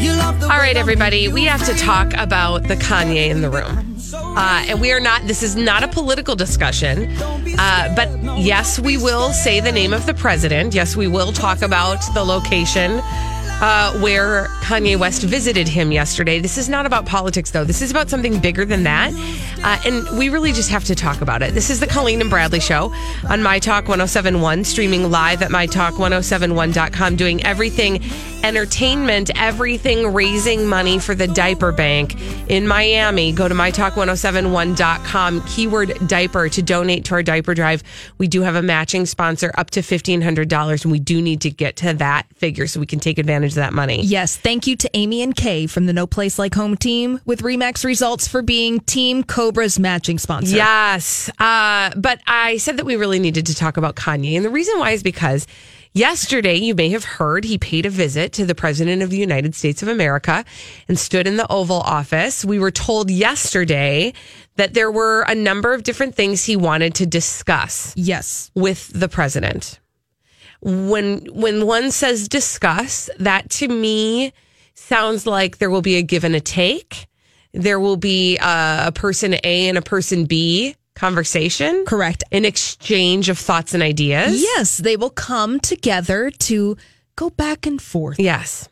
All right, everybody, we have to talk about the Kanye in the room. Uh, and we are not, this is not a political discussion. Uh, but yes, we will say the name of the president. Yes, we will talk about the location uh, where Kanye West visited him yesterday. This is not about politics, though. This is about something bigger than that. Uh, and we really just have to talk about it. This is the Colleen and Bradley Show on My Talk 1071, streaming live at MyTalk1071.com, doing everything entertainment, everything raising money for the diaper bank in Miami. Go to MyTalk1071.com, keyword diaper to donate to our diaper drive. We do have a matching sponsor up to $1,500, and we do need to get to that figure so we can take advantage of that money. Yes, thank you to Amy and Kay from the No Place Like Home team with Remax Results for being Team Cobra's matching sponsor. Yes. Uh, but I said that we really needed to talk about Kanye. And the reason why is because yesterday, you may have heard, he paid a visit to the President of the United States of America and stood in the Oval Office. We were told yesterday that there were a number of different things he wanted to discuss Yes. with the president. When when one says discuss, that to me sounds like there will be a give and a take. There will be a, a person A and a person B conversation. Correct. An exchange of thoughts and ideas. Yes, they will come together to go back and forth. Yes.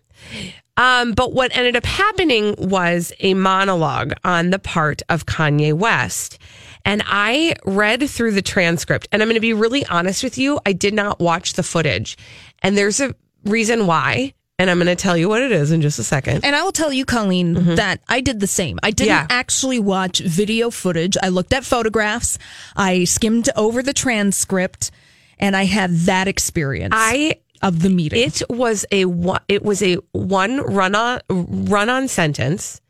Um, but what ended up happening was a monologue on the part of Kanye West. And I read through the transcript, and I'm going to be really honest with you. I did not watch the footage. And there's a reason why. And I'm going to tell you what it is in just a second. And I will tell you, Colleen, that I did the same. I didn't Yeah. actually watch video footage. I looked at photographs. I skimmed over the transcript, and I had that experience I of the meeting. It was a one- it was a one run on run on sentence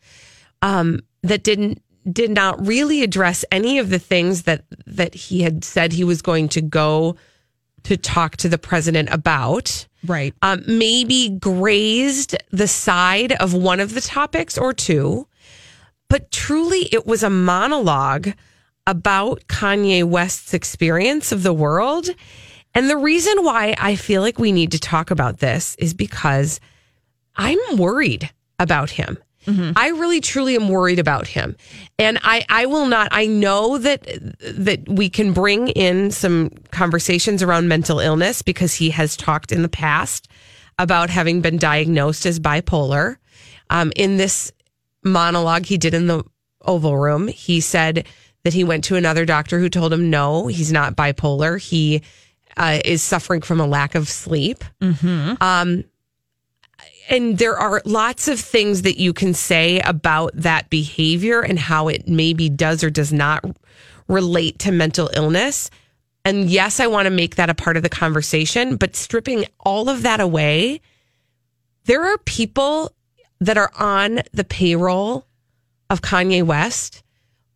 um, that didn't did not really address any of the things that that he had said he was going to go to talk to the president about. right. Um, maybe grazed the side of one of the topics or two, but truly it was a monologue about Kanye West's experience of the world. And the reason why I feel like we need to talk about this is because I'm worried about him. I really truly am worried about him. And I, I will not I know that that we can bring in some conversations around mental illness because he has talked in the past about having been diagnosed as bipolar. Um, in this monologue he did in the Oval Room, he said that he went to another doctor who told him no, he's not bipolar. He uh, is suffering from a lack of sleep. Um, and there are lots of things that you can say about that behavior and how it maybe does or does not relate to mental illness. And yes, I want to make that a part of the conversation, but stripping all of that away, there are people that are on the payroll of Kanye West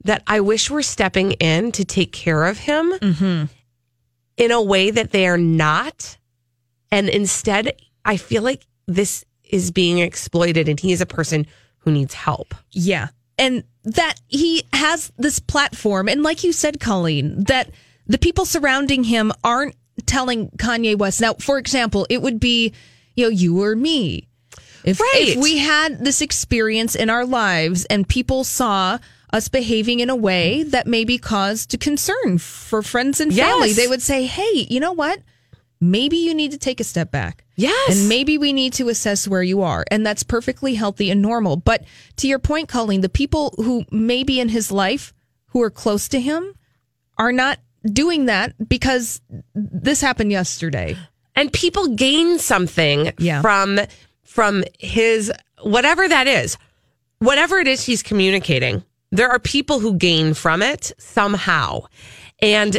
that I wish were stepping in to take care of him mm-hmm. in a way that they are not. And instead, I feel like this is being exploited and he is a person who needs help. Yeah. And that he has this platform. And like you said, Colleen, that the people surrounding him aren't telling Kanye West. Now, for example, it would be, you know, you or me. If, Right. if we had this experience in our lives and people saw us behaving in a way that maybe caused concern for friends and family, Yes. they would say, hey, you know what? Maybe you need to take a step back. Yes. And maybe we need to assess where you are. And that's perfectly healthy and normal. But to your point, Colleen, the people who may be in his life who are close to him are not doing that because this happened yesterday. and people gain something Yeah. from from his whatever that is whatever it is he's communicating there are people who gain from it somehow and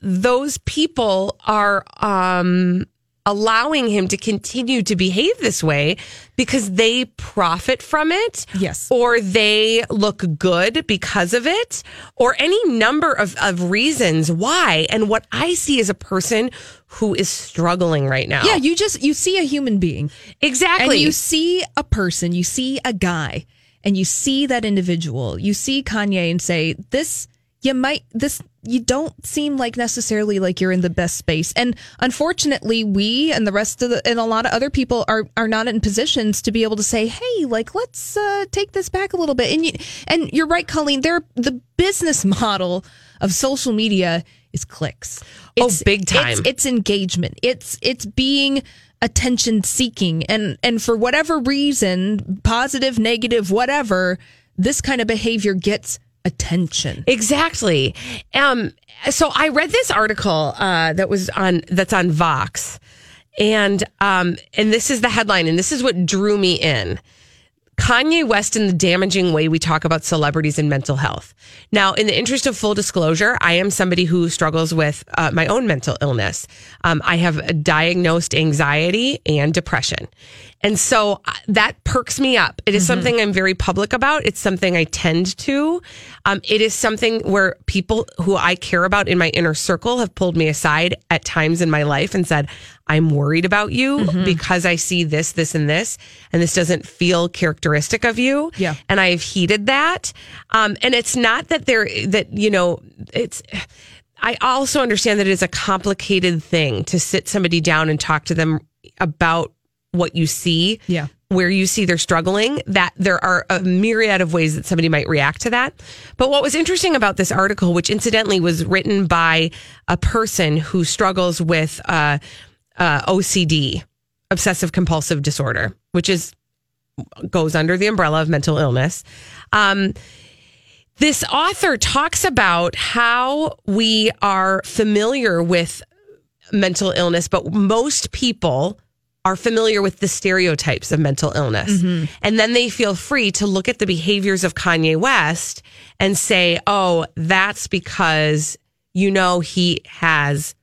those people are um allowing him to continue to behave this way because they profit from it Yes. or they look good because of it or any number of, of reasons why and what i see is a person who is struggling right now Yeah, you just you see a human being. exactly And you see a person, you see a guy, and you see that individual. You see Kanye and say, This, you might, this, you don't seem like necessarily like you're in the best space. And unfortunately, we and the rest of the, and a lot of other people are, are not in positions to be able to say, Hey, like, let's uh, take this back a little bit. And you, and you're right, Colleen, they're the business model of social media is clicks. Oh, big time. It's, it's engagement. It's it's being attention seeking and and for whatever reason, positive, negative, whatever, this kind of behavior gets attention. Exactly. Um, so I read this article uh, that was on that's on Vox, and um, and this is the headline, and this is what drew me in. Kanye West in the damaging way we talk about celebrities and mental health. Now, in the interest of full disclosure, I am somebody who struggles with uh, my own mental illness. Um, I have a diagnosed anxiety and depression. And so uh, that perks me up. It is something I'm very public about. It's something I tend to. Um, it is something where people who I care about in my inner circle have pulled me aside at times in my life and said, I'm worried about you because I see this, this, and this, and this doesn't feel characteristic of you. Yeah. And I have heeded that. Um, and it's not that they're, that, you know, it's, I also understand that it is a complicated thing to sit somebody down and talk to them about what you see. Yeah. Where you see they're struggling, that there are a myriad of ways that somebody might react to that. But what was interesting about this article, which incidentally was written by a person who struggles with uh, uh, OCD, obsessive compulsive disorder, which is goes under the umbrella of mental illness. Um, this author talks about how we are familiar with mental illness, but most people are familiar with the stereotypes of mental illness. Mm-hmm. And then they feel free to look at the behaviors of Kanye West and say, oh, that's because, you know, he has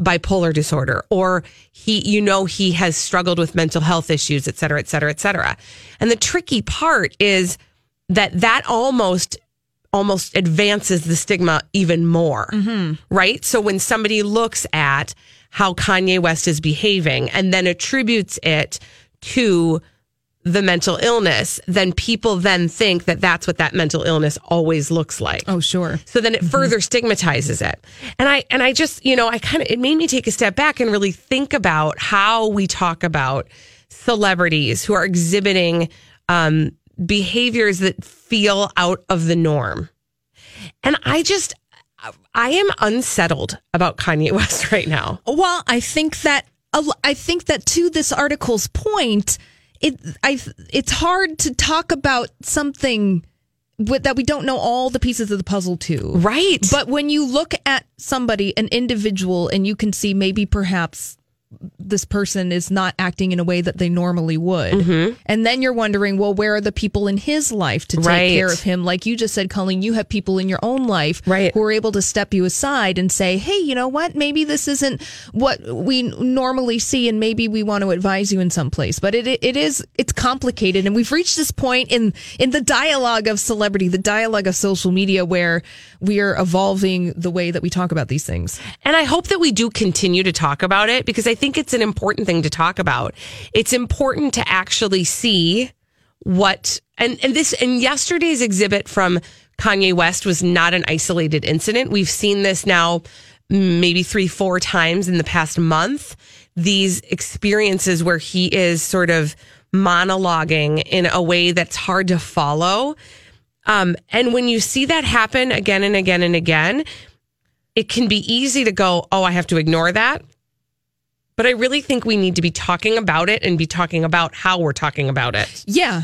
bipolar disorder or he you know he has struggled with mental health issues et cetera et cetera et cetera. And the tricky part is that that almost almost advances the stigma even more. Mm-hmm. Right? So when somebody looks at how kanye west is behaving and then attributes it to the mental illness then people then think that that's what that mental illness always looks like. Oh, sure. so then it further stigmatizes it. And i and i just you know i kind of it made me take a step back and really think about how we talk about celebrities who are exhibiting um, behaviors that feel out of the norm. And i just i am unsettled about kanye west right now Well, I think that I think that to this article's point, it I it's hard to talk about something that we don't know all the pieces of the puzzle to. right But when you look at somebody, an individual, and you can see maybe perhaps this person is not acting in a way that they normally would. Mm-hmm. And then you're wondering, well, where are the people in his life to take Right. care of him? Like you just said, Colleen, you have people in your own life Right. who are able to step you aside and say, hey, you know what? Maybe this isn't what we normally see, and maybe we want to advise you in some place. But it, it, it is, it's complicated. And we've reached this point in, in the dialogue of celebrity, the dialogue of social media, where we are evolving the way that we talk about these things. And I hope that we do continue to talk about it because I think it's an important thing to talk about. It's important to actually see what and and this and yesterday's exhibit from Kanye West was not an isolated incident. We've seen this now maybe 3 4 times in the past month. These experiences where he is sort of monologuing in a way that's hard to follow. Um, and when you see that happen again and again and again, it can be easy to go, oh, I have to ignore that. But I really think we need to be talking about it and be talking about how we're talking about it. Yeah.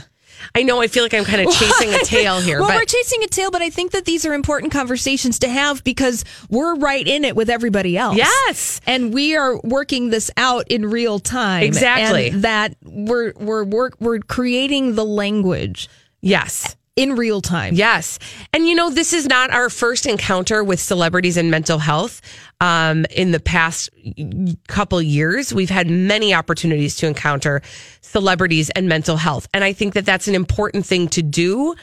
I know I feel like I'm kind of chasing a tail here, well, but we're chasing a tail, but I think that these are important conversations to have because we're right in it with everybody else. Yes. and we are working this out in real time. Exactly. and that we're we're work we're creating the language yes. In real time. Yes. And you know, this is not our first encounter with celebrities and mental health. Um, in the past couple years, we've had many opportunities to encounter celebrities and mental health. And I think that that's an important thing to do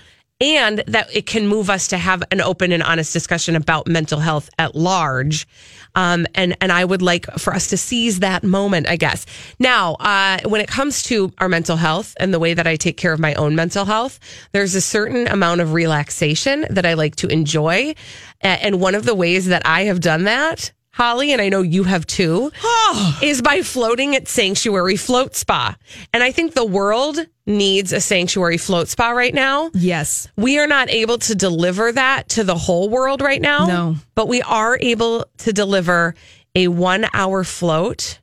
and that it can move us to have an open and honest discussion about mental health at large. Um, and and I would like for us to seize that moment, I guess. Now, uh, when it comes to our mental health and the way that I take care of my own mental health, there's a certain amount of relaxation that I like to enjoy, and one of the ways that I have done that. Holly, and I know you have too, is by floating at Sanctuary Float Spa. And I think the world needs a Sanctuary Float Spa right now. Yes. We are not able to deliver that to the whole world right now. No. But we are able to deliver a one hour float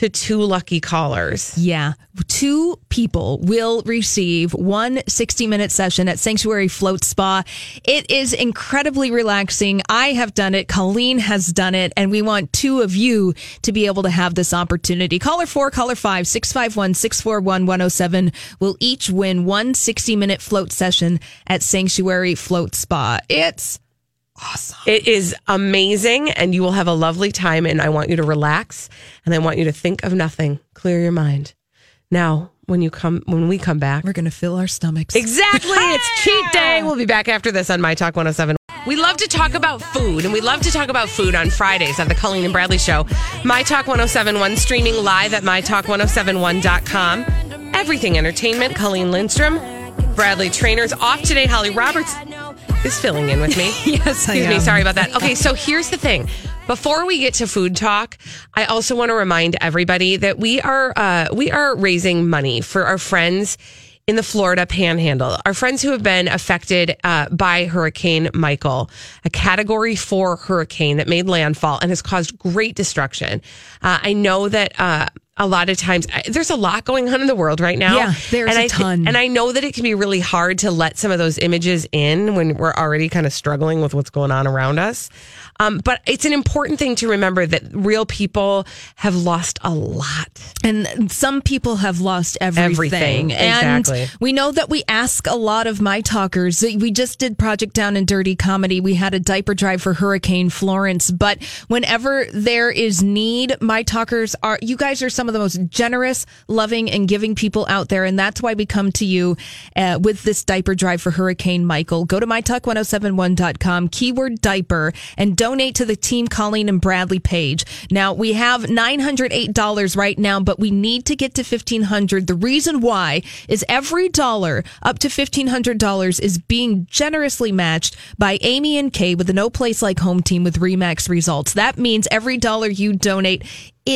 to two lucky callers. Yeah. Two people will receive one 60 minute session at Sanctuary Float Spa. It is incredibly relaxing. I have done it. Colleen has done it. And we want two of you to be able to have this opportunity. Caller four, caller five, 651 641 107 will each win one 60 minute float session at Sanctuary Float Spa. It's It is amazing and you will have a lovely time. And I want you to relax and I want you to think of nothing. Clear your mind. Now, when you come, when we come back, we're going to fill our stomachs. Exactly. It's cheat day. We'll be back after this on My Talk 107. We love to talk about food, and we love to talk about food on Fridays on the Colleen and Bradley Show. My Talk 1071, streaming live at MyTalk1071.com. Everything Entertainment, Colleen Lindstrom, Bradley Traynor's off today. Holly Roberts is filling in with me. Yes, I Excuse me. Sorry about that. Okay, so here's the thing. Before we get to food talk, I also want to remind everybody that we are uh, we are raising money for our friends in the Florida Panhandle. Our friends who have been affected uh, by Hurricane Michael, a Category Four hurricane that made landfall and has caused great destruction. Uh, I know that. A lot of times, I, there's a lot going on in the world right now. Yeah, there's and a I ton. and I know that it can be really hard to let some of those images in when we're already kind of struggling with what's going on around us. Um, but it's an important thing to remember that real people have lost a lot. And some people have lost everything. Everything, And we know that we ask a lot of my talkers. We just did Project Down and Dirty Comedy. We had a diaper drive for Hurricane Florence. But whenever there is need, my talkers are, you guys are some of the most generous, loving, and giving people out there. And that's why we come to you uh, with this diaper drive for Hurricane Michael. Go to mytalk1071.com, keyword diaper, and donate to the Team Colleen and Bradley page. Now, we have $908 right now, but we need to get to 1500 The reason why is every dollar up to $1,500 is being generously matched by Amy and Kay with the No Place Like Home team with Remax results. That means every dollar you donate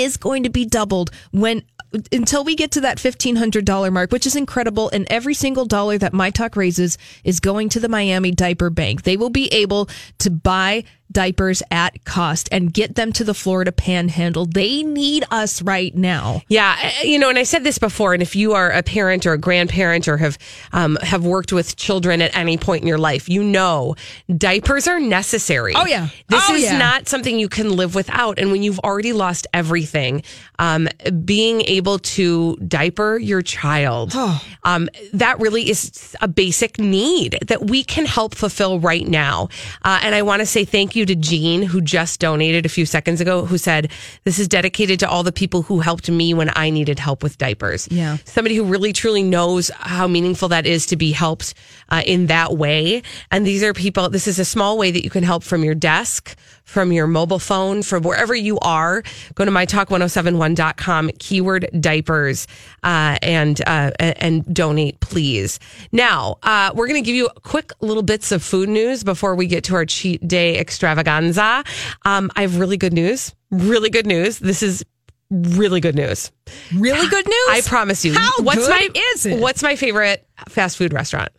is going to be doubled when until we get to that $1500 mark which is incredible and every single dollar that my talk raises is going to the Miami Diaper Bank. They will be able to buy diapers at cost and get them to the Florida panhandle they need us right now Yeah, uh, you know, and I said this before, and if you are a parent or a grandparent or have um, have worked with children at any point in your life, you know diapers are necessary. Oh, yeah. this Oh, is yeah. not something you can live without. And when you've already lost everything, um, being able to diaper your child, Oh. um, that really is a basic need that we can help fulfill right now. Uh, and I want to say thank you to Jean, who just donated a few seconds ago, who said, This is dedicated to all the people who helped me when I needed help with diapers. Yeah. Somebody who really truly knows how meaningful that is to be helped uh, in that way. And these are people, this is a small way that you can help from your desk, from your mobile phone, from wherever you are. Go to mytalk1071.com, keyword diapers, uh, and, uh, and donate, please. Now, uh, we're going to give you quick little bits of food news before we get to our cheat day extravaganza. Um, I have really good news. Really good news. This is really good news. really good news I promise you. How what's good my is it? What's my favorite fast food restaurant?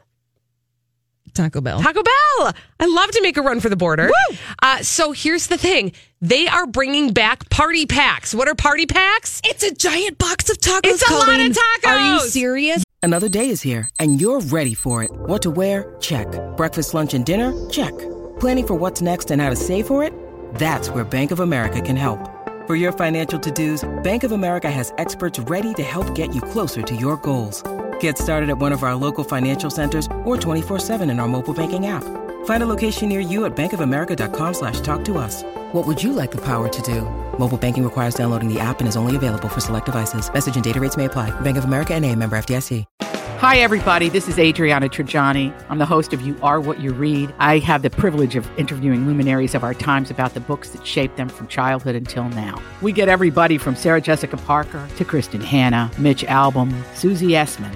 Taco Bell Taco Bell. I love to make a run for the border. Uh, so here's the thing: they are bringing back party packs. What are party packs? it's a giant box of tacos It's a lot of Colleen. are you serious Another day is here, and you're ready for it. What to wear? Check. Breakfast, lunch, and dinner? Check. Planning for what's next and how to save for it? That's where Bank of America can help. For your financial to-dos, Bank of America has experts ready to help get you closer to your goals. Get started at one of our local financial centers or 24-7 in our mobile banking app. Find a location near you at bankofamerica.com slash talk to us. What would you like the power to do? Mobile banking requires downloading the app and is only available for select devices. Message and data rates may apply. Bank of America and a member FDIC. Hi, everybody. This is Adriana Trigiani. I'm the host of You Are What You Read. I have the privilege of interviewing luminaries of our times about the books that shaped them from childhood until now. We get everybody from Sarah Jessica Parker to Kristin Hannah, Mitch Albom, Susie Essman,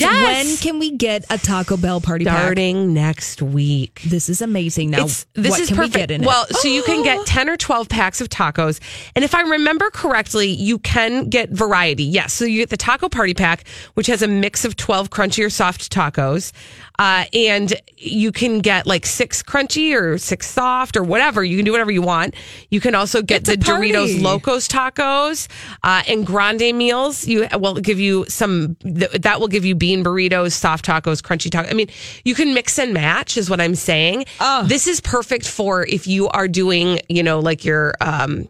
Yes! When can we get a Taco Bell party pack? Starting next week. This is amazing. Now, It's- this what is can perfect. we get in well, it? so you can get 10 or 12 packs of tacos. And if I remember correctly, you can get variety. Yes. So you get the taco party pack, which has a mix of 12 crunchy or soft tacos. Uh, and you can get like six crunchy or six soft or whatever. You can do whatever you want. You can also get the party. Doritos Locos tacos uh, and grande meals. You will give you some, th- that will give you bean burritos, soft tacos, crunchy tacos. I mean, you can mix and match, is what I'm saying. This is perfect for if you are doing, you know, like your, um,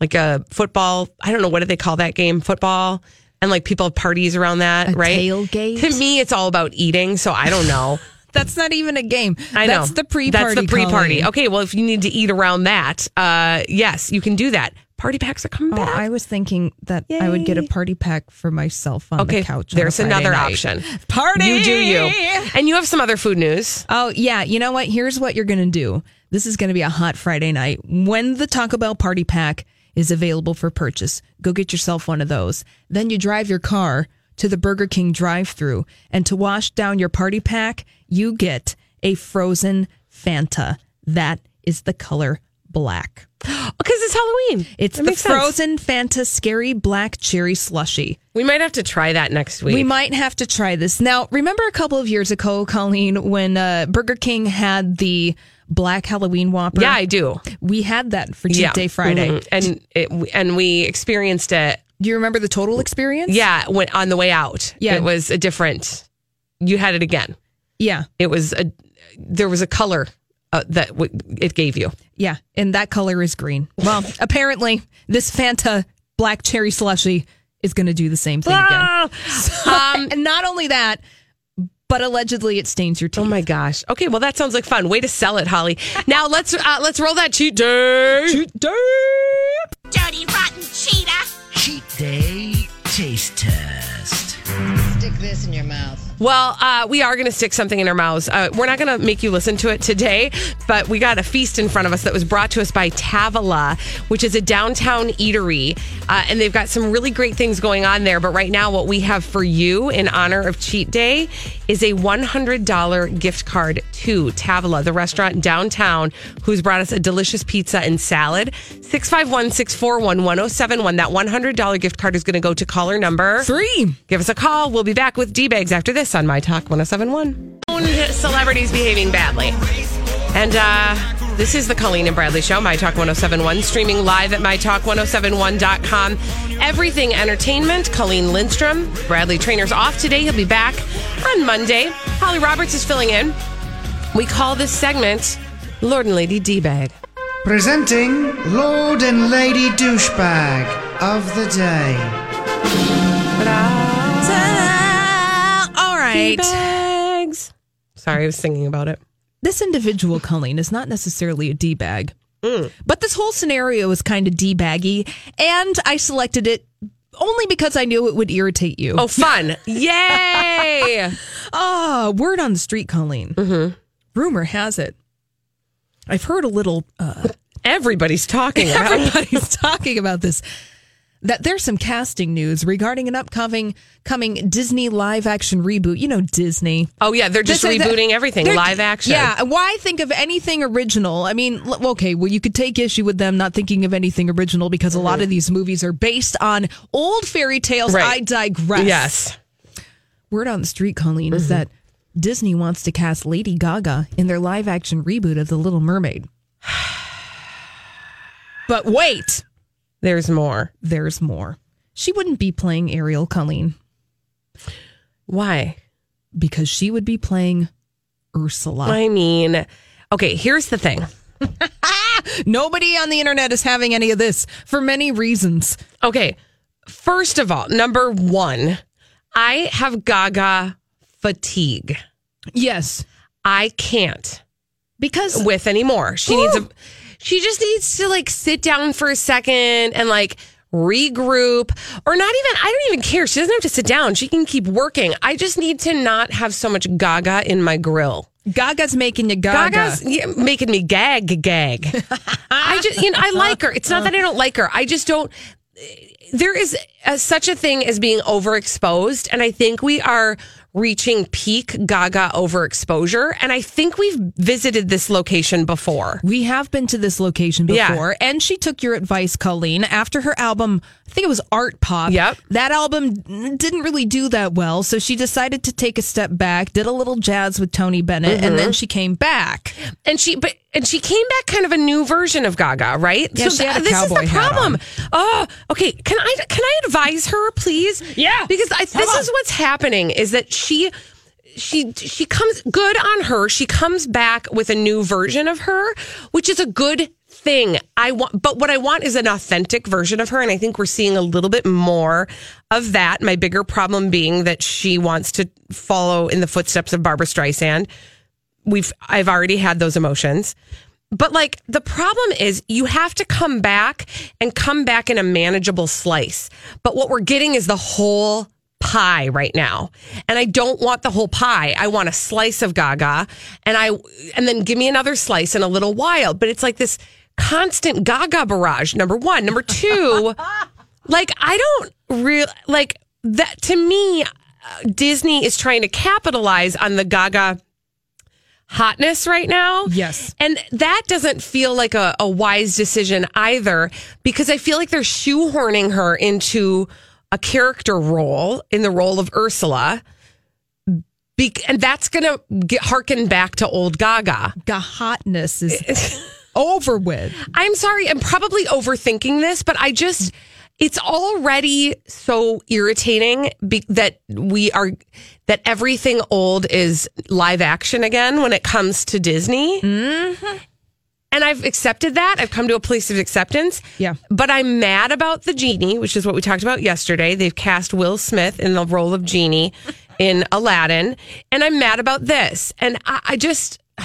like a football, I don't know, what do they call that game? Football. And like people have parties around that, A right? tailgate? To me, it's all about eating. So I don't know. That's not even a game. I know. That's the pre-party. That's the pre-party. Okay, well, if you need to eat around that, uh, yes, you can do that. Party packs are coming Oh, back. I was thinking that I would get a party pack for myself on okay, the couch. on there's another night. option. Party! You do you. And you have some other food news. Oh, yeah. You know what? Here's what you're going to do. This is going to be a hot Friday night. When the Taco Bell party pack is available for purchase, go get yourself one of those. Then you drive your car to the Burger King drive through and to wash down your party pack, you get a frozen Fanta. That is the color black. Because it's Halloween. It's That the makes sense. frozen Fanta scary black cherry slushy. We might have to try that next week. We might have to try this. Now, remember a couple of years ago, Colleen, when uh, Burger King had the black Halloween Whopper? Yeah, I do. We had that for Cheat Day Friday. Mhm. And it, and we experienced it. Do you remember the total experience? Yeah, when, on the way out. Yeah. it was a different. You had it again. Yeah. It was a. There was a color uh, that w- it gave you. Yeah. And that color is green. Well, apparently, this Fanta black cherry slushy is going to do the same thing again. Um, and not only that, but allegedly it stains your teeth. Oh my gosh. Okay, well that sounds like fun. Way to sell it, Holly. Now let's uh, let's roll that cheat day. Cheat day. dirty, rotten cheetah. Cheat Day Taste Test. Stick this in your mouth. Well, uh, we are going to stick something in our mouths. Uh, we're not going to make you listen to it today, but we got a feast in front of us that was brought to us by Tavala, which is a downtown eatery. Uh, and they've got some really great things going on there. But right now, what we have for you in honor of Cheat Day is a $100 gift card to Tavala, the restaurant downtown, who's brought us a delicious pizza and salad. 651 641 1071. That $100 gift card is going to go to caller number Three. Give us a call. We'll be back with D Bags after this on My Talk 1071. Celebrities behaving badly. And uh, this is the Colleen and Bradley Show, My Talk 1071, streaming live at MyTalk1071.com. Everything Entertainment, Colleen Lindstrom. Bradley Traynor's off today. He'll be back on Monday. Holly Roberts is filling in. We call this segment Lord and Lady D Bag. Presenting Lord and Lady Douchebag of the Day. All right. Bags. Sorry, I was singing about it. this individual, Colleen, is not necessarily a D bag, but this whole scenario is kind of D baggy, and I selected it only because I knew it would irritate you. Oh, fun. Yay. Ah, word on the street, Colleen. Mm-hmm. Rumor has it. I've heard a little. Uh, Everybody's talking about everybody's talking about this. That there's some casting news regarding an upcoming coming Disney live action reboot. You know Disney. Oh yeah, they're just This is- rebooting everything they're- live action. Yeah, why think of anything original? I mean, okay, well, you could take issue with them not thinking of anything original because a lot of mm-hmm. these movies are based on old fairy tales. Right. I digress. Yes. Word on the street, Colleen, is mm-hmm. that Disney wants to cast Lady Gaga in their live action reboot of The Little Mermaid. but wait, There's more. there's more. She wouldn't be playing Ariel, Colleen, Why? because she would be playing Ursula. I mean, okay, here's the thing. Nobody on the internet is having any of this for many reasons. Okay, first of all, number one, I have Gaga fatigue. Yes, I can't because with anymore. She needs a she just needs to like sit down for a second and like regroup or not even I don't even care. She doesn't have to sit down. She can keep working. I just need to not have so much gaga in my grill. Gaga's making you gaga. Gaga's yeah, making me gag gag. I just you know I like her. It's not that I don't like her. I just don't there is a, such a thing as being overexposed and I think we are reaching peak gaga overexposure and I think we've visited this location before. We have been to this location Yeah. before, and she took your advice, Colleen, after her album. I think it was Artpop. Yep. That album didn't really do that well, so she decided to take a step back, did a little jazz with Tony Bennett, and Mm-hmm. then she came back. And she but and she came back kind of a new version of Gaga, right? Yeah, she had a this is the problem. Oh, okay. Can I can I advise her, please? Yeah. Because I, this is what's happening is that she she she comes good on her. She comes back with a new version of her, which is a good thing. I want but what I want is an authentic version of her and I think we're seeing a little bit more of that. My bigger problem being that she wants to follow in the footsteps of Barbra Streisand we've I've already had those emotions. But like the problem is you have to come back and come back in a manageable slice. But what we're getting is the whole pie right now. And I don't want the whole pie. I want a slice of gaga and I and then give me another slice in a little while. But it's like this constant gaga barrage. Number 1, number 2, like I don't real like that to me uh, Disney is trying to capitalize on the gaga hotness right now. Yes. And that doesn't feel like a, a wise decision either because I feel like they're shoehorning her into a character role in the role of Ursula. Be- and that's going to get harken back to old Gaga. The hotness is over with. I'm sorry, I'm probably overthinking this, but I just it's already so irritating be- that we are that everything old is live action again when it comes to Disney. Mm-hmm. And I've accepted that. I've come to a place of acceptance. Yeah. But I'm mad about the genie, which is what we talked about yesterday. They've cast Will Smith in the role of genie in Aladdin, and I'm mad about this. And I, I just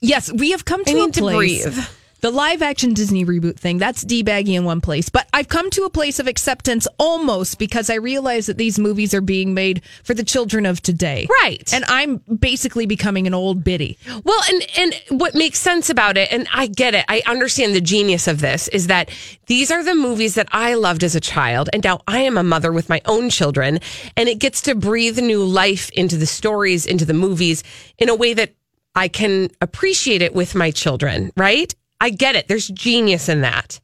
Yes, we have come to I a to place. breathe. The live action Disney reboot thing, that's debaggy in one place. But I've come to a place of acceptance almost because I realize that these movies are being made for the children of today. Right. And I'm basically becoming an old biddy. Well, and and what makes sense about it, and I get it, I understand the genius of this, is that these are the movies that I loved as a child, and now I am a mother with my own children, and it gets to breathe new life into the stories, into the movies, in a way that I can appreciate it with my children. Right? I get it. There's genius in that.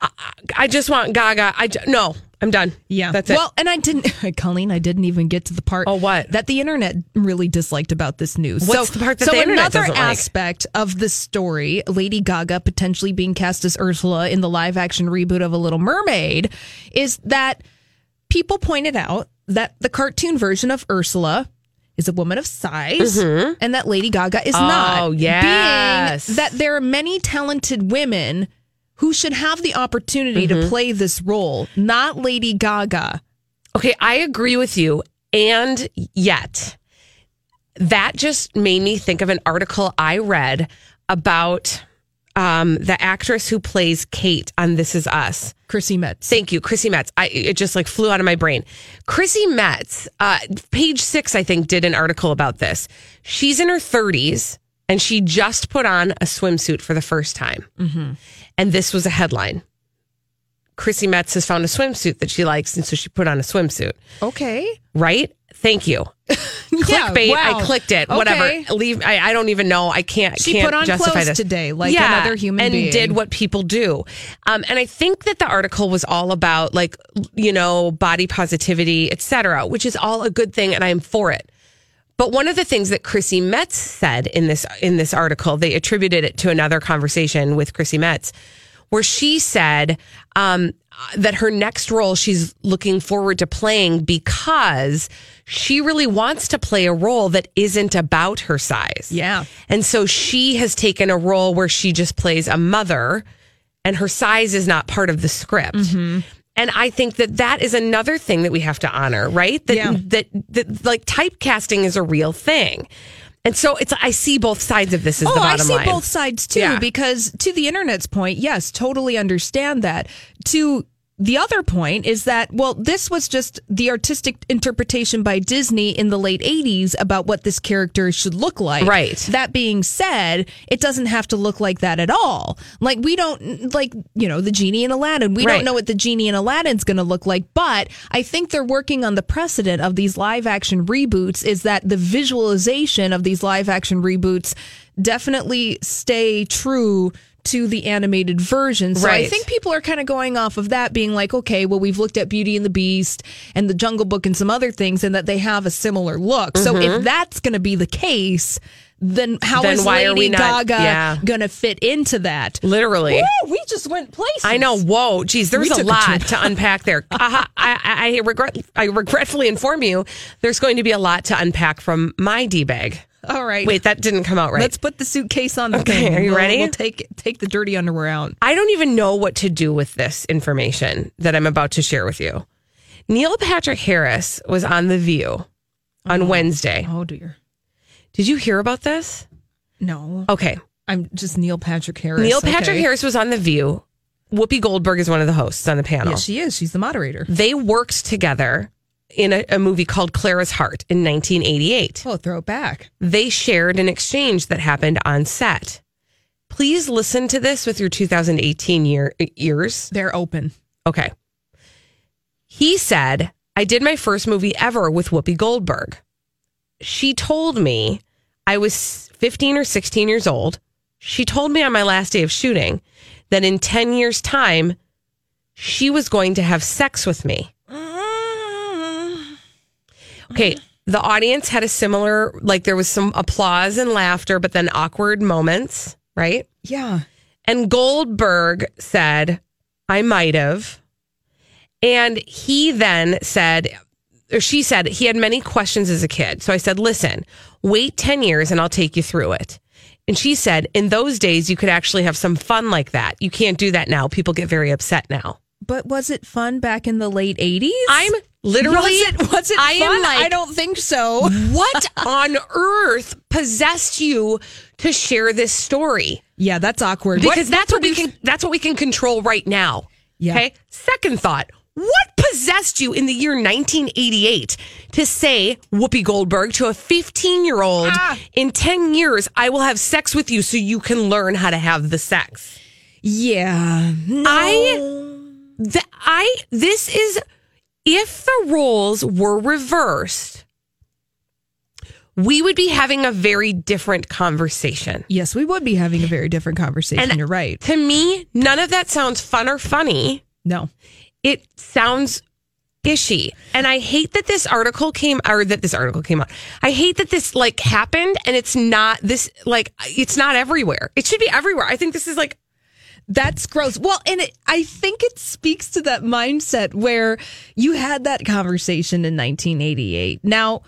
I, I just want Gaga. I no, I'm done. Yeah. that's it. Well, and I didn't, Colleen, I didn't even get to the part Oh, what? that the internet really disliked about this news. What's so, the part that so the internet another doesn't like? aspect of the story, Lady Gaga potentially being cast as Ursula in the live action reboot of A Little Mermaid, is that people pointed out that the cartoon version of Ursula is a woman of size and that Lady Gaga is not. Mm-hmm. Oh, yes. Being that there are many talented women who should have the opportunity Mm-hmm. to play this role, not Lady Gaga. Okay, I agree with you. And yet, that just made me think of an article I read about um, the actress who plays Kate on This Is Us. Chrissy Metz. Thank you, Chrissy Metz. I it just like flew out of my brain. Chrissy Metz, uh, page six, I think, did an article about this. She's in her thirties and she just put on a swimsuit for the first time, and this was a headline. Chrissy Metz has found a swimsuit that she likes, and so she put on a swimsuit Okay. right? Thank you. Yeah, Clickbait. wow. I clicked it. Okay. Whatever. Leave. I, I don't even know. I can't. She can't put on justify clothes this today like another human and being. did what people do. Um, and I think that the article was all about like you know body positivity, etc., which is all a good thing, and I am for it. But one of the things that Chrissy Metz said in this in this article, they attributed it to another conversation with Chrissy Metz, where she said um, that her next role she's looking forward to playing because she really wants to play a role that isn't about her size. Yeah. And so she has taken a role where she just plays a mother and her size is not part of the script. Mm-hmm. And I think that that is another thing that we have to honor, right? That, Yeah. that, that like typecasting is a real thing. And so it's, I see both sides of this as Oh, I see line. both sides too, Yeah. because to the internet's point, yes, totally understand that. To the other point is that, well, this was just the artistic interpretation by Disney in the late 80s about what this character should look like. Right. That being said, it doesn't have to look like that at all. Like, we don't, like, you know, the genie in Aladdin, we Right. don't know what the genie in Aladdin's going to look like, but I think they're working on the precedent of these live action reboots is that the visualization of these live action reboots definitely stay true to the animated version. So I think people are kind of going off of that being like, okay, well, we've looked at Beauty and the Beast and the Jungle Book and some other things and that they have a similar look. So if that's going to be the case, then how is Mm-hmm. Then are Lady we not- Gaga yeah. going to fit into that? Literally. Woo, we just went places. I know. Whoa, geez, there's a took a lot to unpack there. uh, I, I, I regret. I regretfully inform you, there's going to be a lot to unpack from my d bag. All right. Wait, that didn't come out right. Let's put the suitcase on the Okay, thing. are you We'll- ready? We'll take take the dirty underwear out. I don't even know what to do with this information that I'm about to share with you. Neil Patrick Harris was on The View on oh. Wednesday. Oh dear. Did you hear about this? No. Okay. I'm just Neil Patrick Harris. Neil Patrick Okay. Harris was on The View. Whoopi Goldberg is one of the hosts on the panel. Yes, she is. She's the moderator. they worked together in a, a movie called Clara's Heart in 1988. Oh, throw it back. They shared an exchange that happened on set. Please listen to this with your 2018 year ears. They're open. Okay. He said, I did my first movie ever with Whoopi Goldberg. She told me I was 15 or 16 years old. She told me on my last day of shooting that in 10 years' time, she was going to have sex with me. Okay. Mm-hmm. The audience had a similar, like, there was some applause and laughter, but then awkward moments, right? Yeah. And Goldberg said, I might have. And he then said, or she said, he had many questions as a kid. So I said, listen, wait 10 years and I'll take you through it. And she said, in those days, you could actually have some fun like that. You can't do that now. People get very upset now. But was it fun back in the late 80s? I'm literally, Was it, was it I am fun? like- I don't think so. what on earth possessed you to share this story? Yeah, that's awkward. because that's what we can that's what we can control right now. Yeah. Okay. Second thought. What possessed you in the year 1988 to say Whoopi Goldberg to a 15 year old Ah. in 10 years, I will have sex with you so you can learn how to have the sex? Yeah. No. I, th- I, this is, if the roles were reversed, we would be having a very different conversation. Yes, we would be having a very different conversation. And- You're right. To me, none of that sounds fun or funny. No. It sounds ishy. And I hate that this article came or that this article came out. I hate that this like happened and it's not this like it's not everywhere. It should be everywhere. I think this is like That's gross. Well, and it, I think it speaks to that mindset where you had that conversation in 1988. Now,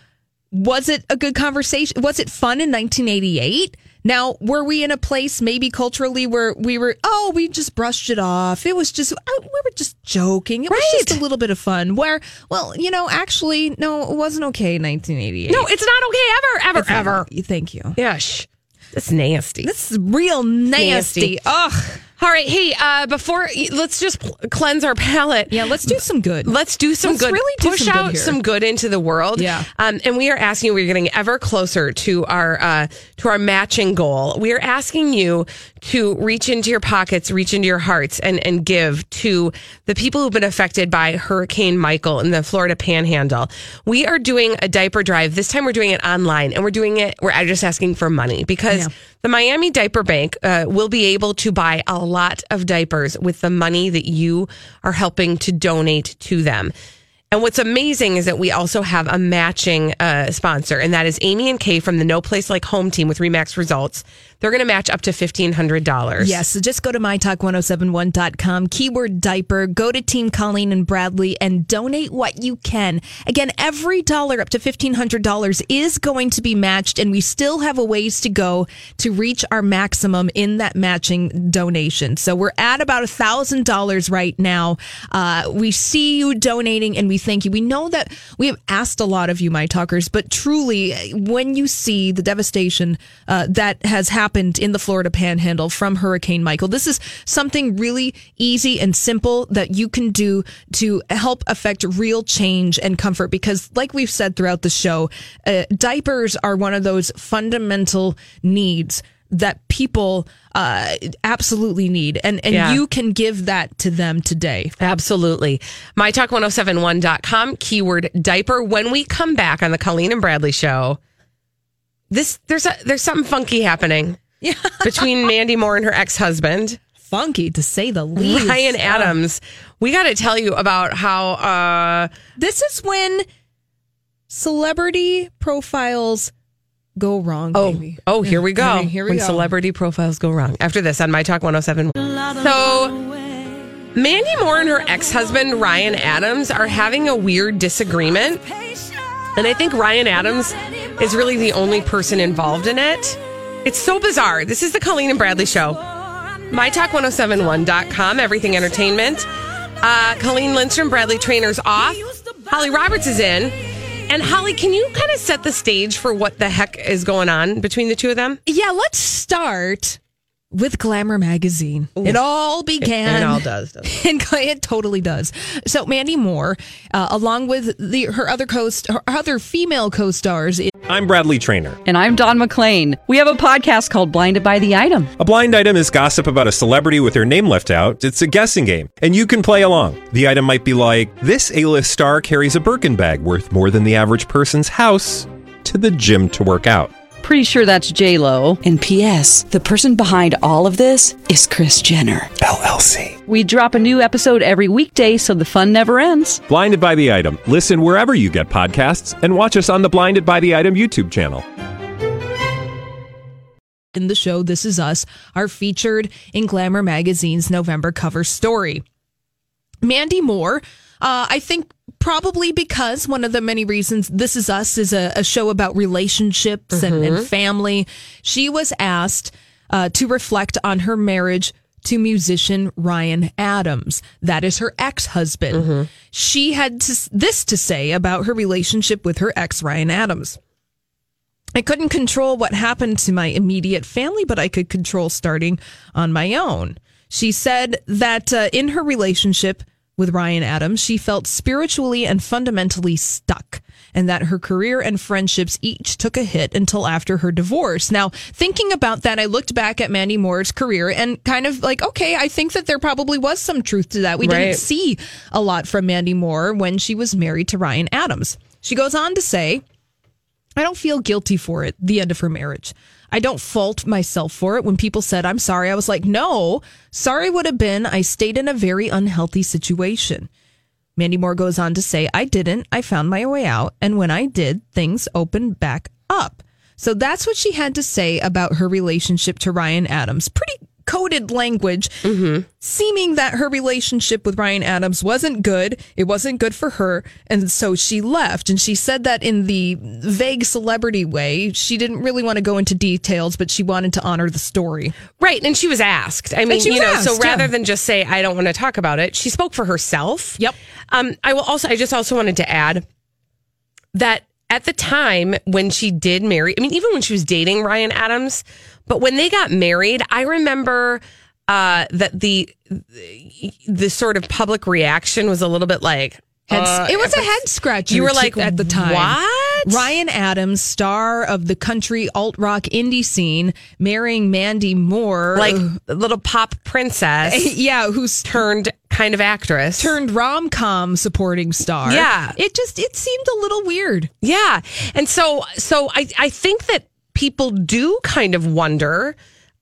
was it a good conversation? Was it fun in 1988? Now, were we in a place maybe culturally where we were, oh, we just brushed it off. It was just, oh, we were just joking. It was just a little bit of fun. Where, well, you know, actually, no, it wasn't okay in 1988. no, it's not okay ever, ever, It's ever. Thank you. Shh. That's nasty. This is real nasty. Nasty. Ugh. All right, hey, uh, before let's just cleanse our palate. Yeah, let's do some good. Let's do some Let's good. really do push some good out here. some good into the world. Yeah. Um, and we are asking you. We're getting ever closer to our uh, to our matching goal. We are asking you to reach into your pockets, reach into your hearts, and and give to the people who've been affected by Hurricane Michael in the Florida Panhandle. We are doing a diaper drive. This time we're doing it online, and we're doing it. We're just asking for money because. Yeah. The Miami Diaper Bank uh, will be able to buy a lot of diapers with the money that you are helping to donate to them. And what's amazing is that we also have a matching uh, sponsor, and that is Amy and Kay from the No Place Like Home team with Remax Results. They're going to match up to $1,500. Yes, so just go to mytalk1071.com, keyword diaper, go to Team Colleen and Bradley and donate what you can. Again, every dollar up to $1,500 is going to be matched, and we still have a ways to go to reach our maximum in that matching donation. So we're at about $1,000 right now. Uh, we see you donating and we thank you. We know that we have asked a lot of you, my talkers, but truly, when you see the devastation uh, that has happened in the Florida panhandle from Hurricane Michael, this is something really easy and simple that you can do to help affect real change and comfort. Because, like we've said throughout the show, uh, diapers are one of those fundamental needs that people uh, absolutely need. And, and Yeah. you can give that to them today. Absolutely. MyTalk1071.com, keyword diaper. When we come back on the Colleen and Bradley show, this there's a, there's something funky happening Yeah. between Mandy Moore and her ex husband. Funky to say the least. Ryan Adams. We got to tell you about how uh, This is when celebrity profiles go wrong. Oh, baby. oh, here we go. Here we- here we when go. celebrity profiles go wrong. After this on My Talk 107. So, Mandy Moore and her ex husband, Ryan Adams, are having a weird disagreement. And I think Ryan Adams is really the only person involved in it. It's so bizarre. This is the Colleen and Bradley Show. MyTalk1071.com, everything entertainment. Uh, Colleen Lindstrom, Bradley Traynor's off. Holly Roberts is in. And Holly, can you kind of set the stage for what the heck is going on between the two of them? Yeah, let's start with Glamour magazine. It all began. It all does, doesn't and it totally does. So Mandy Moore, uh, along with the her other co her other female co-stars, I'm Bradley Traynor. And I'm Don McClain. We have a podcast called Blinded by the Item. A blind item is gossip about a celebrity with their name left out. It's a guessing game, and you can play along. The item might be like this: A-list star carries a Birkin bag worth more than the average person's house to the gym to work out. Pretty sure that's J Lo. And P.S. The person behind all of this is Kris Jenner LLC. We drop a new episode every weekday, so the fun never ends. Blinded by the item. Listen wherever you get podcasts, and watch us on the Blinded by the Item YouTube channel. in the show This Is Us are featured in Glamour magazine's November cover story. Mandy Moore, uh, I think probably because one of the many reasons This Is Us is a, a show about relationships and, and family, she was asked uh, to reflect on her marriage to musician Ryan Adams. That is her ex husband. She had to, this to say about her relationship with her ex, Ryan Adams. I couldn't control what happened to my immediate family, but I could control starting on my own. She said that uh, in her relationship with Ryan Adams, she felt spiritually and fundamentally stuck, and that her career and friendships each took a hit until after her divorce. Now, thinking about that, I looked back at Mandy Moore's career and kind of like, okay, I think that there probably was some truth to that. We Right. didn't see a lot from Mandy Moore when she was married to Ryan Adams. She goes on to say, I don't feel guilty for it, the end of her marriage. I don't fault myself for it. When people said, I'm sorry, I was like, no, sorry would have been, I stayed in a very unhealthy situation. Mandy Moore goes on to say, I didn't. I found my way out. And when I did, things opened back up. So that's what she had to say about her relationship to Ryan Adams. Pretty coded language, seeming that her relationship with Ryan Adams wasn't good. It wasn't good for her. And so she left. And she said that in the vague celebrity way. She didn't really want to go into details, but she wanted to honor the story. Right. And she was asked. I mean, you know, so rather yeah. than just say, I don't want to talk about it, she spoke for herself. Yep. Um, I will also, I just also wanted to add that at the time when she did marry, I mean, even when she was dating Ryan Adams, but when they got married, I remember uh, that the the sort of public reaction was a little bit like uh, it was a head scratcher. You were like at the time. What? Ryan Adams, star of the country alt rock indie scene, marrying Mandy Moore, Like a little pop princess, yeah, who's turned kind of actress. turned rom com supporting star. Yeah. it just it seemed a little weird. Yeah. And so so I I think that people do kind of wonder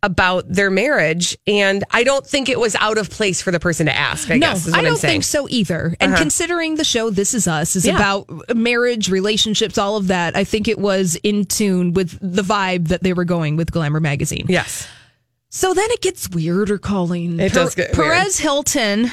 about their marriage and I don't think it was out of place for the person to ask, I no, guess is what I don't think so either. And Uh-huh. considering the show This Is Us is Yeah. about marriage, relationships, all of that, I think it was in tune with the vibe that they were going with Glamour magazine. Yes. So then it gets weirder, Colleen. It does get weird. Perez Hilton.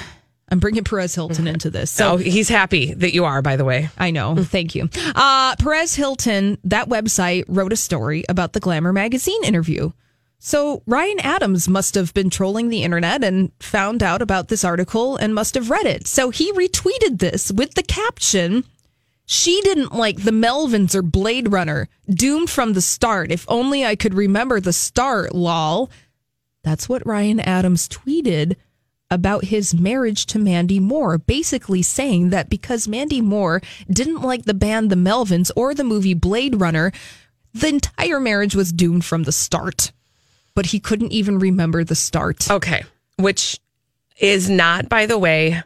I'm bringing Perez Hilton into this. So So he's happy that you are, by the way. I know. Thank you. Uh, Perez Hilton, that website wrote a story about the Glamour magazine interview. So Ryan Adams must have been trolling the internet and found out about this article and must have read it. So he retweeted this with the caption She didn't like the Melvins or Blade Runner. Doomed from the start. If only I could remember the start, lol. That's what Ryan Adams tweeted about his marriage to Mandy Moore, basically saying that because Mandy Moore didn't like the band The Melvins or the movie Blade Runner, the entire marriage was doomed from the start. But he couldn't even remember the start. Okay. Which is not, by the way,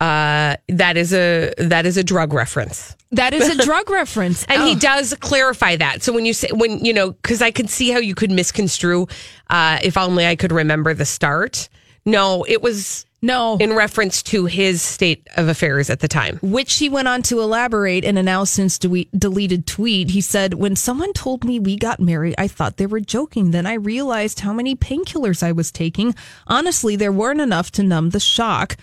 uh that is a that is a drug reference. That is a drug reference. And he Oh. does clarify that. So when you say when you know, because I could see how you could misconstrue uh if only I could remember the start. No, it was no in reference to his state of affairs at the time. Which he went on to elaborate in a now since de- deleted tweet. He said, When someone told me we got married, I thought they were joking. Then I realized how many painkillers I was taking. Honestly, there weren't enough to numb the shock.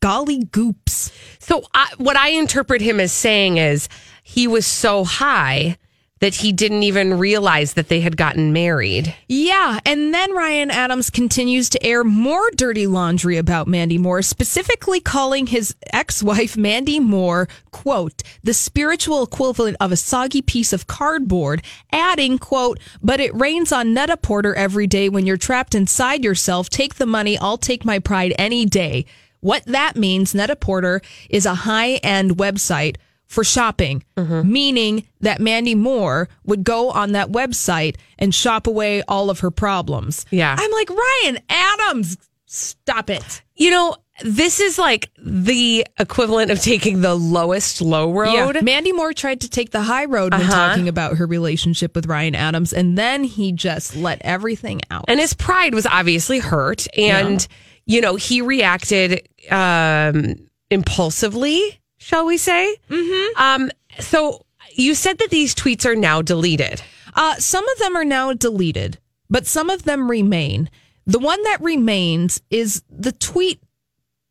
Golly goops. So I, what I interpret him as saying is he was so high that he didn't even realize that they had gotten married. Yeah, and then Ryan Adams continues to air more dirty laundry about Mandy Moore, specifically calling his ex-wife Mandy Moore, quote, the spiritual equivalent of a soggy piece of cardboard, adding, quote, but it rains on Net-a-Porter every day when you're trapped inside yourself. Take the money, I'll take my pride any day. What that means, Net-a-Porter is a high-end website for shopping, meaning that Mandy Moore would go on that website and shop away all of her problems. Yeah. I'm like, Ryan Adams, stop it. You know, this is like the equivalent of taking the lowest low road. Yeah. Mandy Moore tried to take the high road when Uh-huh. talking about her relationship with Ryan Adams, and then he just let everything out. And his pride was obviously hurt. And, you know, he reacted um, impulsively, shall we say? Mm-hmm. Um, so you said that these tweets are now deleted. Uh, some of them are now deleted, but some of them remain. The one that remains is the tweet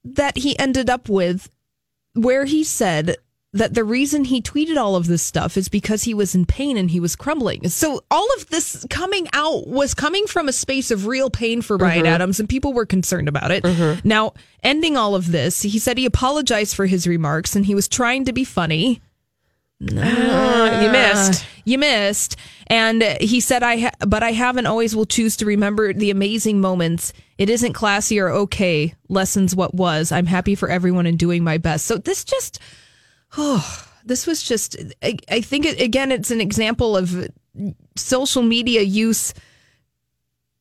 that he ended up with, where he said that the reason he tweeted all of this stuff is because he was in pain and he was crumbling. So all of this coming out was coming from a space of real pain for Ryan Mhm. Adams, and people were concerned about it. Now, ending all of this, he said he apologized for his remarks and he was trying to be funny. Uh, you missed. You missed. And he said, I, ha- but I haven't always will choose to remember the amazing moments. It isn't classy or okay. Lessons what was. I'm happy for everyone and doing my best. So this just, oh, this was just, I, I think, it, again, it's an example of social media use.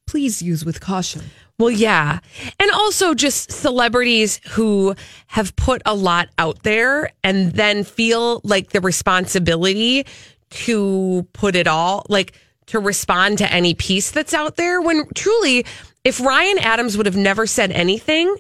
Please use with caution. Well, yeah. And also just celebrities who have put a lot out there and then feel like the responsibility to put it all, like to respond to any piece that's out there. When truly, if Ryan Adams would have never said anything,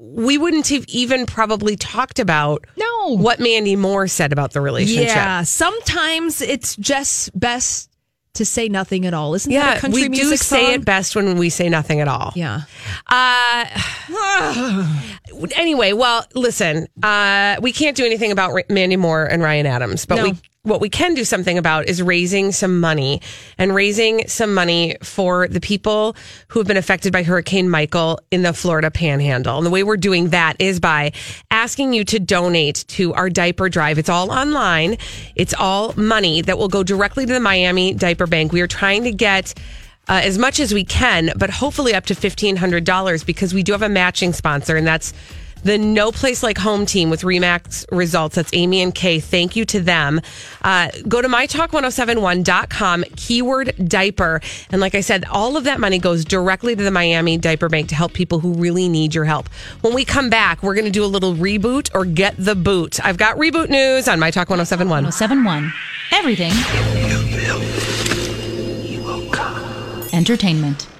we wouldn't have even probably talked about no what Mandy Moore said about the relationship. Yeah. Sometimes it's just best to say nothing at all. Isn't that Yeah, a country we do music say it best when we say nothing at all. Yeah. Uh, anyway, well, listen, uh, we can't do anything about Mandy Moore and Ryan Adams, but No. we what we can do something about is raising some money and raising some money for the people who have been affected by Hurricane Michael in the Florida Panhandle. And the way we're doing that is by asking you to donate to our diaper drive. It's all online. It's all money that will go directly to the Miami Diaper Bank. We are trying to get uh, as much as we can, but hopefully up to $1,500 because we do have a matching sponsor, and that's the No Place Like Home team with Remax results. That's Amy and Kay. Thank you to them. Uh, go to mytalk1071.com, keyword diaper. And like I said, all of that money goes directly to the Miami Diaper Bank to help people who really need your help. When we come back, we're going to do a little reboot or get the boot. I've got reboot news on My Talk 1071. 1071. Everything. Entertainment.